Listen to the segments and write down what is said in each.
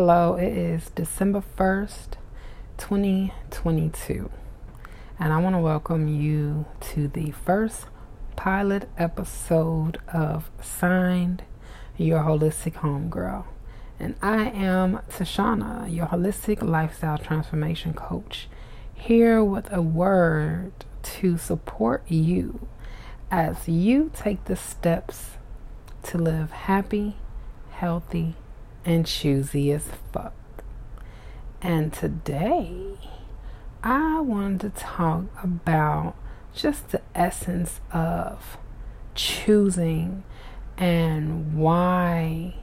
Hello, it is December 1st, 2022, and I want to welcome you to the first pilot episode of Signed Your Holistic Homegirl. And I am Tashawna, your holistic lifestyle transformation coach, here with a word to support you as you take the steps to live happy, healthy, and choosy as fuck. And today, I wanted to talk about just the essence of choosing and why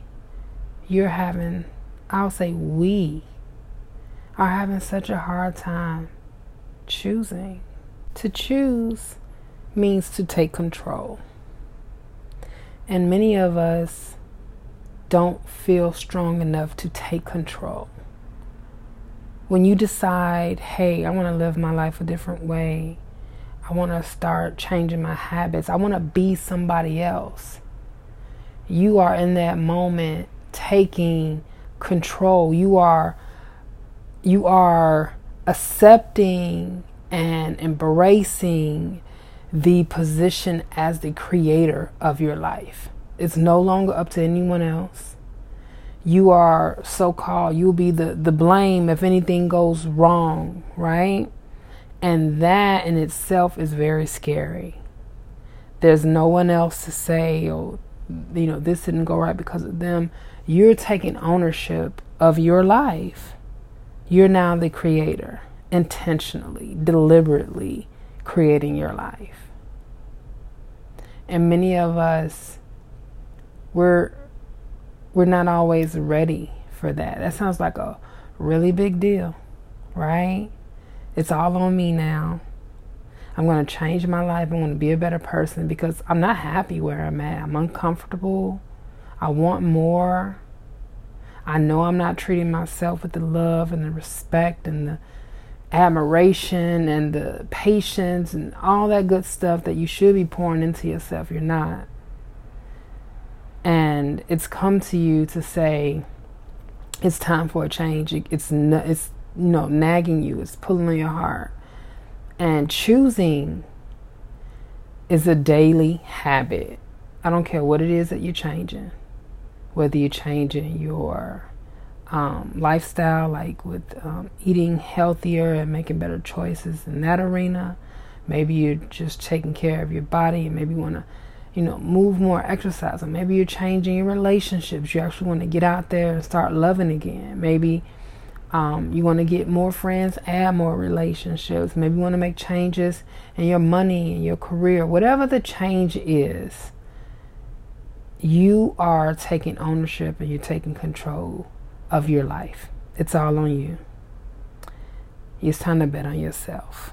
you're having, I'll say, we are having such a hard time choosing. To choose means to take control. And many of us don't feel strong enough to take control. When you decide, hey, I want to live my life a different way, I want to start changing my habits, I want to be somebody else, you are in that moment taking control. You are you are accepting and embracing the position as the creator of your life. It's no longer up to anyone else. You are so called, you'll be the, the blame if anything goes wrong, right? And that in itself is very scary. There's no one else to say, oh, you know, this didn't go right because of them. You're taking ownership of your life. You're now the creator, intentionally, deliberately creating your life. And many of us we're we're not always ready for that. That sounds like a really big deal, right? It's all on me now. I'm going to change my life. I'm going to be a better person because I'm not happy where I'm at. I'm uncomfortable. I want more. I know I'm not treating myself with the love and the respect and the admiration and the patience and all that good stuff that you should be pouring into yourself. You're not. And it's come to you to say, it's time for a change. It's, it's you know, nagging you, it's pulling on your heart. And choosing is a daily habit. I don't care what it is that you're changing, whether you're changing your um, lifestyle, like with um, eating healthier and making better choices in that arena. Maybe you're just taking care of your body and maybe you want to, you know, move more, exercise. Or maybe you're changing your relationships. You actually want to get out there and start loving again. Maybe um, you want to get more friends, add more relationships. Maybe you want to make changes in your money and your career. Whatever the change is, you are taking ownership and you're taking control of your life. It's all on you. It's time to bet on yourself.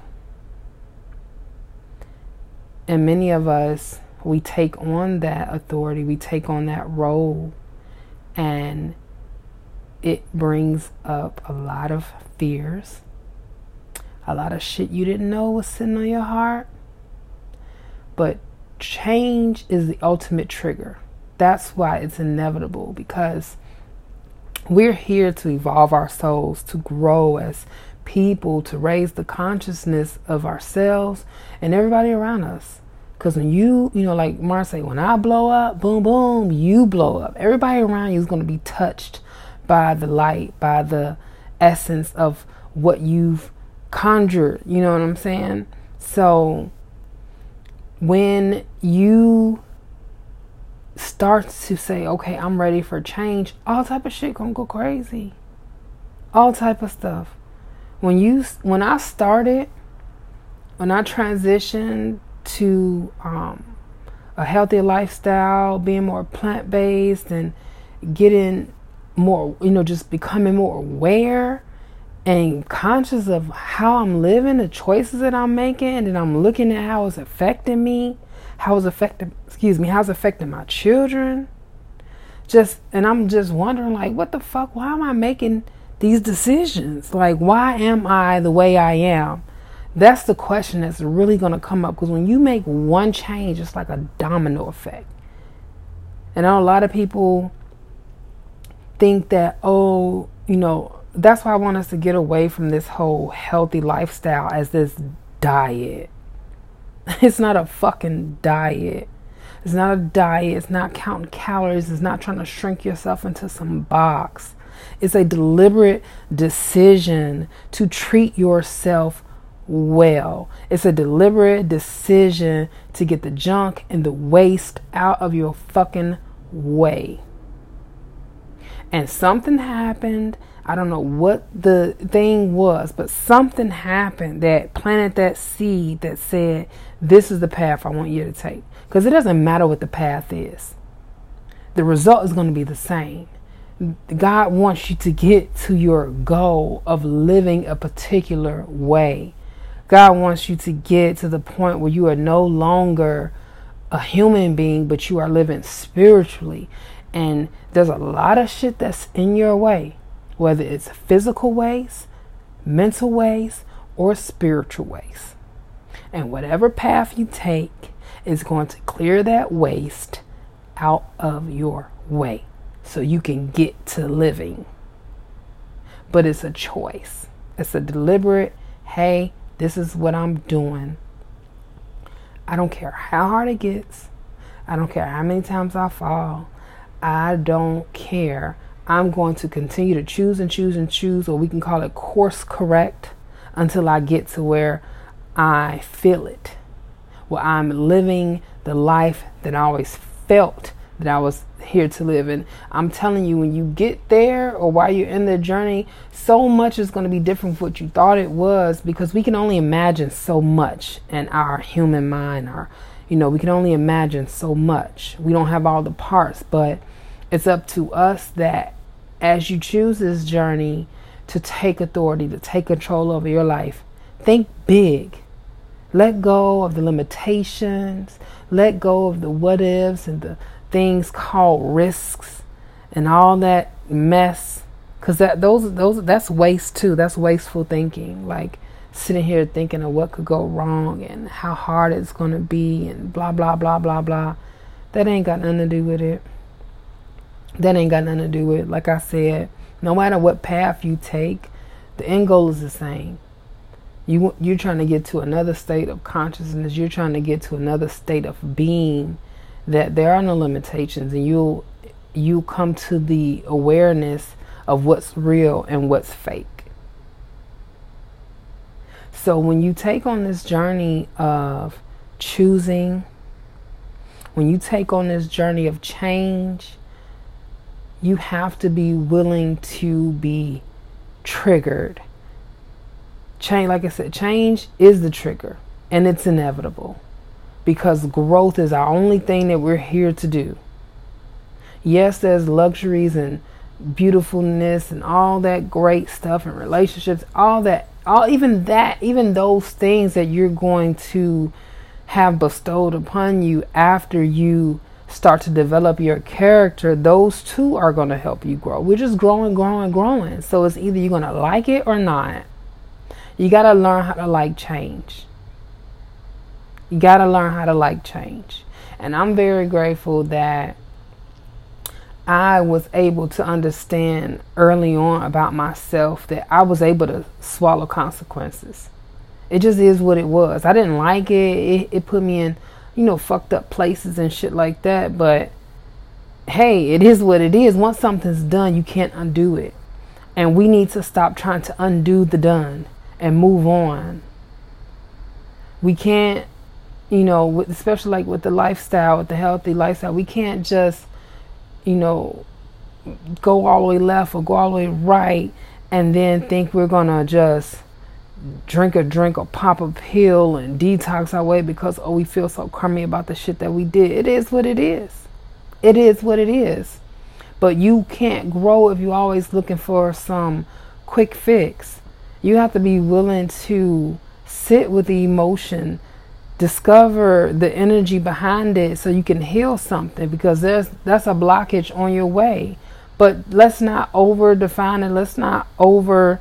And many of us, we take on that authority, we take on that role, and it brings up a lot of fears, a lot of shit you didn't know was sitting on your heart. But change is the ultimate trigger. That's why it's inevitable because we're here to evolve our souls, to grow as people, to raise the consciousness of ourselves and everybody around us. Because when you, you know, like Marseille, when I blow up, boom, boom, you blow up. Everybody around you is to be touched by the light, by the essence of what you've conjured. You know what I'm saying? So when you starts to say, okay, I'm ready for change, all type of shit gonna go crazy. All type of stuff. When you when I started, when I transitioned to um, a healthier lifestyle, being more plant based and getting more, you know, just becoming more aware and conscious of how I'm living, the choices that I'm making, and I'm looking at how it's affecting me how it's affecting excuse me how it's affecting my children. Just and i'm just wondering like what the fuck why am i making these decisions? Like why am i the way i am that's the question that's really going to come up because when you make one change it's like a domino effect and I know a lot of people think that oh you know, that's why I want us to get away from this whole healthy lifestyle as this diet. It's not a fucking diet. It's not a diet. It's not counting calories. It's not trying to shrink yourself into some box. It's a deliberate decision to treat yourself well. It's a deliberate decision to get the junk and the waste out of your fucking way. And something happened. I don't know what the thing was, but something happened that planted that seed that said, This is the path I want you to take. Because it doesn't matter what the path is, the result is going to be the same. God wants you to get to your goal of living a particular way. God wants you to get to the point where you are no longer a human being, but you are living spiritually. And there's a lot of shit that's in your way, whether it's physical ways, mental ways, or spiritual ways. And whatever path you take is going to clear that waste out of your way so you can get to living. But it's a choice. It's a deliberate, hey, this is what I'm doing. I don't care how hard it gets. I don't care how many times I fall. I don't care. I'm going to continue to choose and choose and choose, or we can call it course correct, until I get to where I feel it. Where I'm living the life that I always felt that I was here to live. And I'm telling you, when you get there or while you're in the journey, so much is going to be different from what you thought it was because we can only imagine so much in our human mind. Or, you know, we can only imagine so much. We don't have all the parts, but it's up to us that as you choose this journey to take authority, to take control over your life, think big. Let go of the limitations. Let go of the what ifs and the things called risks and all that mess. Because that those those that's waste too. That's wasteful thinking. Like sitting here thinking of what could go wrong and how hard it's going to be and blah blah blah blah blah. That ain't got nothing to do with it. That ain't got nothing to do with it like i said no matter what path you take the end goal is the same. You you're trying to get to another state of consciousness. You're trying to get to another state of being that there are no limitations and you'll you come to the awareness of what's real and what's fake. So when you take on this journey of choosing, when you take on this journey of change, you have to be willing to be triggered. Change, like I said, change is the trigger and it's inevitable because growth is our only thing that we're here to do. Yes, there's luxuries and beautifulness and all that great stuff and relationships, all that, all even that, even those things that you're going to have bestowed upon you after you start to develop your character, those too are going to help you grow. We're just growing, growing, growing. So it's either you're going to like it or not. You got to learn how to like change. You got to learn how to like change. And I'm very grateful that I was able to understand early on about myself that I was able to swallow consequences. It just is what it was. I didn't like it. It, it put me in, you know, fucked up places and shit like that. But hey, it is what it is. Once something's done, you can't undo it. And we need to stop trying to undo the done and move on. We can't you know, with, especially like with the lifestyle, with the healthy lifestyle, we can't just, you know, go all the way left or go all the way right and then think we're to just drink a drink or pop a pill and detox our way because, oh, we feel so crummy about the shit that we did. It is what it is. It is what it is. But you can't grow if you're always looking for some quick fix. You have to be willing to sit with the emotion discover the energy behind it so you can heal something because there's that's a blockage on your way. But let's not over define it. Let's not over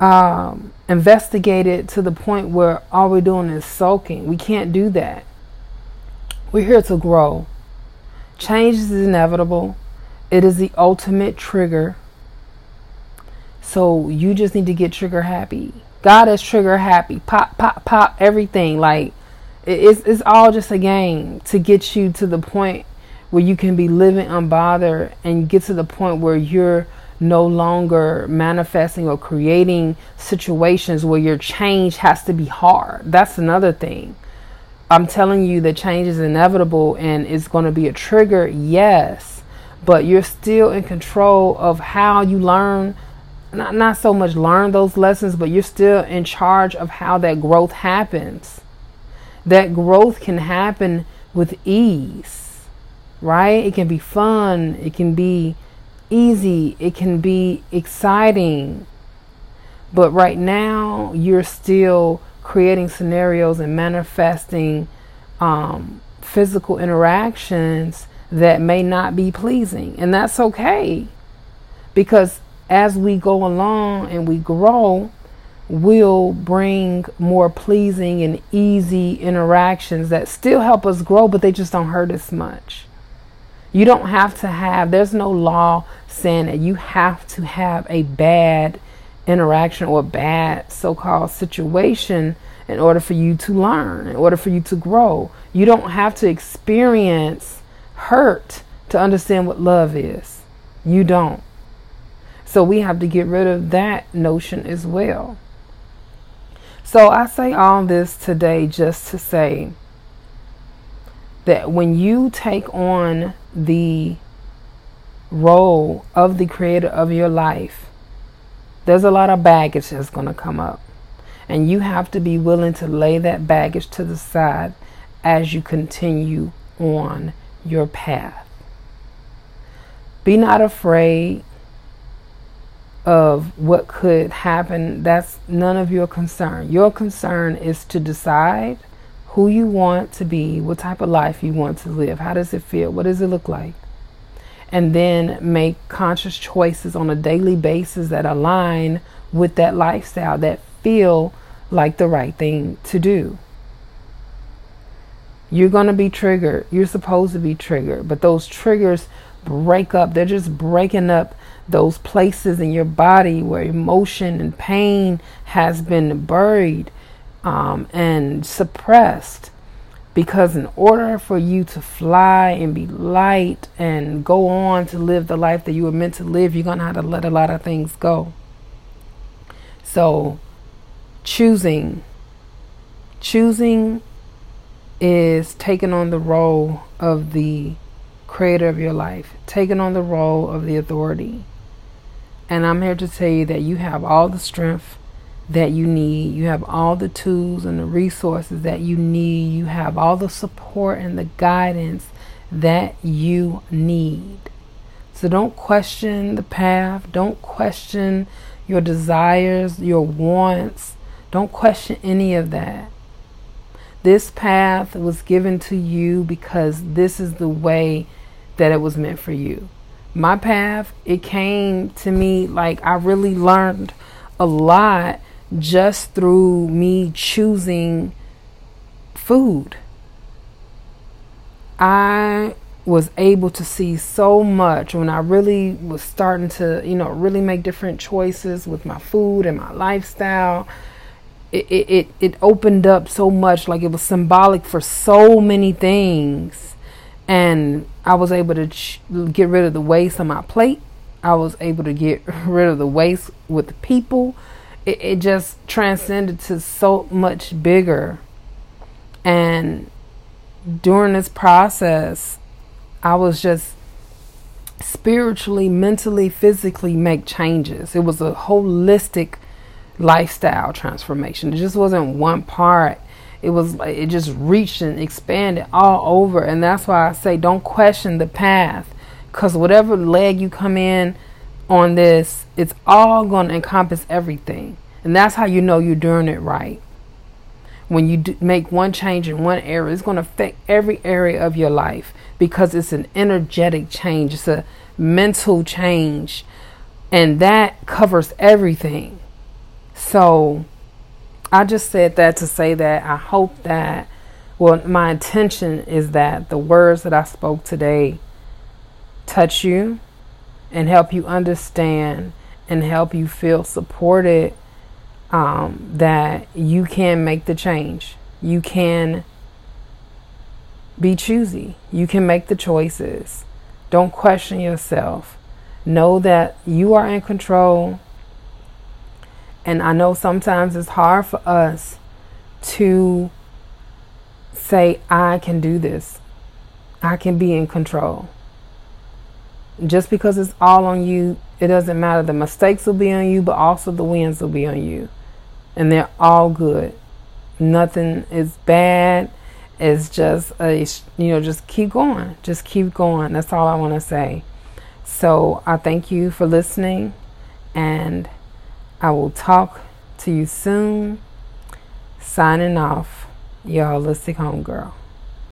um, investigate it to the point where all we're doing is sulking we can't do that. We're here to grow. Change is inevitable. It is the ultimate trigger. So you just need to get trigger happy. God is trigger happy. Pop, pop, pop, everything. Like it's it's all just a game to get you to the point where you can be living unbothered and get to the point where you're no longer manifesting or creating situations where your change has to be hard. That's another thing. I'm telling you that change is inevitable and it's going to be a trigger, yes, but you're still in control of how you learn not not so much learn those lessons, but you're still in charge of how that growth happens. That growth can happen with ease, right? It can be fun, it can be easy, it can be exciting. But right now, you're still creating scenarios and manifesting um, physical interactions that may not be pleasing. And that's okay because as we go along and we grow, we'll bring more pleasing and easy interactions that still help us grow, but they just don't hurt as much. You don't have to have, there's no law saying that you have to have a bad interaction or a bad so called situation in order for you to learn, in order for you to grow. You don't have to experience hurt to understand what love is. You don't. So we have to get rid of that notion as well. So I say all this today just to say that when you take on the role of the creator of your life, there's a lot of baggage that's going to come up. And you have to be willing to lay that baggage to the side as you continue on your path. Be not afraid of what could happen, that's none of your concern. Your concern is to decide who you want to be, what type of life you want to live, how does it feel, what does it look like, and then make conscious choices on a daily basis that align with that lifestyle that feel like the right thing to do. You're going to be triggered. You're supposed to be triggered, but those triggers break up. They're just breaking up those places in your body where emotion and pain has been buried um, and suppressed. Because in order for you to fly and be light and go on to live the life that you were meant to live, you're going to have to let a lot of things go. So, choosing, choosing is taking on the role of the creator of your life, taking on the role of the authority. And I'm here to tell you that you have all the strength that you need. You have all the tools and the resources that you need. You have all the support and the guidance that you need. So don't question the path. Don't question your desires, your wants. Don't question any of that. This path was given to you because this is the way that it was meant for you my path, it came to me like I really learned a lot just through me choosing food. I was able to see so much when I really was starting to, you know, really make different choices with my food and my lifestyle. It, it, it, opened up so much, like it was symbolic for so many things and I was able to ch- get rid of the waste on my plate. I was able to get rid of the waste with the people. It, it just transcended to so much bigger. And during this process, I was just spiritually, mentally, physically make changes. It was a holistic lifestyle transformation. It just wasn't one part it was it just reached and expanded all over. And that's why i say don't question the path because whatever leg you come in on this it's all going to encompass everything. And that's how you know you're doing it right. When you make one change in one area it's going to affect every area of your life because it's an energetic change. It's a mental change. And that covers everything. So I just said that to say that I hope that, well, my intention is that the words that I spoke today touch you and help you understand and help you feel supported um, that you can make the change. You can be choosy. You can make the choices. Don't question yourself. Know that you are in control. And I know sometimes it's hard for us to say, I can do this. I can be in control. Just because it's all on you, it doesn't matter. The mistakes will be on you, but also the wins will be on you. And they're all good. Nothing is bad. It's just a, you know, just keep going. Just keep going. That's all I want to say. So I thank you for listening, and I will talk to you soon. Signing off, your holistic homegirl.